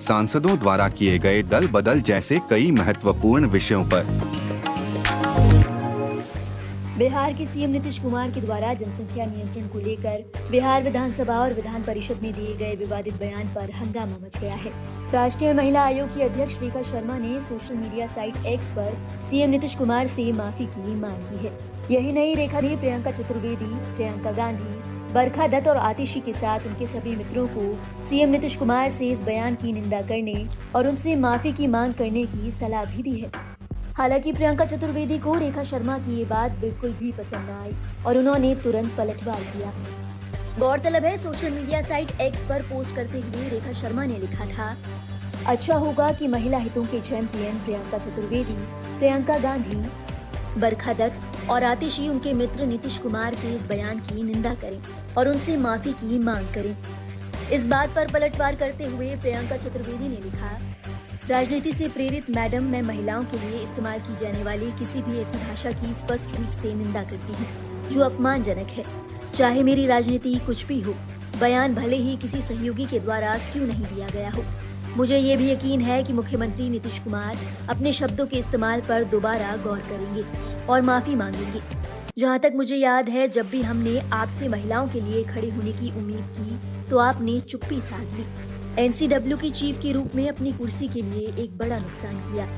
सांसदों द्वारा किए गए दल बदल जैसे कई महत्वपूर्ण विषयों पर। बिहार के सीएम नीतीश कुमार के द्वारा जनसंख्या नियंत्रण को लेकर बिहार विधानसभा और विधान परिषद में दिए गए विवादित बयान पर हंगामा मच गया है। राष्ट्रीय महिला आयोग की अध्यक्ष रेखा शर्मा ने सोशल मीडिया साइट एक्स पर सीएम नीतीश कुमार से माफ़ी की मांग की है। यही नहीं, रेखा ने प्रियंका चतुर्वेदी, प्रियंका गांधी बरखा दत्त और आतिशी के साथ उनके सभी मित्रों को सीएम नीतीश कुमार से इस बयान की निंदा करने और उनसे माफ़ी की मांग करने की सलाह भी दी है। हालाँकि प्रियंका चतुर्वेदी को रेखा शर्मा की ये बात बिल्कुल भी पसंद न आई और उन्होंने तुरंत पलटवार किया। गौरतलब है, सोशल मीडिया साइट एक्स पर पोस्ट करते हुए रेखा शर्मा ने लिखा था अच्छा होगा कि महिला हितों के चैंपियन प्रियंका चतुर्वेदी, प्रियंका गांधी, बरखा दत्त और आतिशी उनके मित्र नीतीश कुमार के इस बयान की निंदा करें और उनसे माफ़ी की मांग करें। इस बात पर पलटवार करते हुए प्रियंका चतुर्वेदी ने लिखा, राजनीति से प्रेरित मैडम, मैं महिलाओं के लिए इस्तेमाल की जाने वाली किसी भी ऐसी भाषा की स्पष्ट रूप से निंदा करती हूँ, जो अपमानजनक है। चाहे मेरी राजनीति कुछ भी हो, बयान भले ही किसी सहयोगी के द्वारा क्यों नहीं दिया गया हो। मुझे ये भी यकीन है कि मुख्यमंत्री नीतीश कुमार अपने शब्दों के इस्तेमाल पर दोबारा गौर करेंगे और माफ़ी मांगेंगे। जहाँ तक मुझे याद है, जब भी हमने आपसे महिलाओं के लिए खड़े होने की उम्मीद की तो आपने चुप्पी साध ली। एनसीडब्ल्यू की चीफ के रूप में अपनी कुर्सी के लिए एक बड़ा नुकसान किया।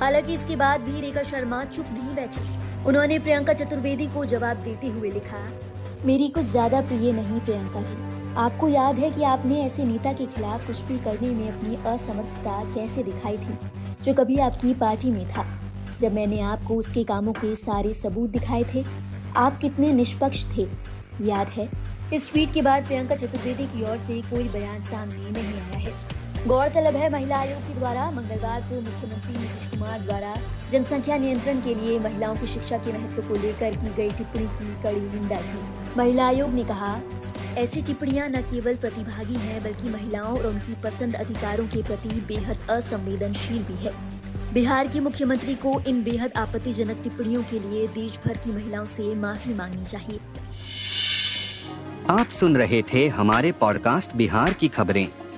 हालाँकि इसके बाद भी रेखा शर्मा चुप नहीं बैठी। उन्होंने प्रियंका चतुर्वेदी को जवाब देते हुए लिखा मेरी कुछ ज़्यादा प्रिय नहीं, प्रियंका जी। आपको याद है कि आपने ऐसे नेता के खिलाफ कुछ भी करने में अपनी असमर्थता कैसे दिखाई थी, जो कभी आपकी पार्टी में था? जब मैंने आपको उसके कामों के सारे सबूत दिखाए थे, आप कितने निष्पक्ष थे? याद है, इस ट्वीट के बाद प्रियंका चतुर्वेदी की ओर से कोई बयान सामने नहीं आया है। गौरतलब है, महिला आयोग के द्वारा मंगलवार को मुख्यमंत्री नीतीश कुमार द्वारा जनसंख्या नियंत्रण के लिए महिलाओं की शिक्षा के महत्व को लेकर की गई टिप्पणी की कड़ी निंदा की। महिला आयोग ने कहा, ऐसी टिप्पणियाँ न केवल प्रतिभागी हैं, बल्कि महिलाओं और उनकी पसंद अधिकारों के प्रति बेहद असंवेदनशील भी है। बिहार के मुख्यमंत्री को इन बेहद आपत्तिजनक टिप्पणियों के लिए देश भर की महिलाओं से माफ़ी मांगनी चाहिए। आप सुन रहे थे हमारे पॉडकास्ट बिहार की खबरें।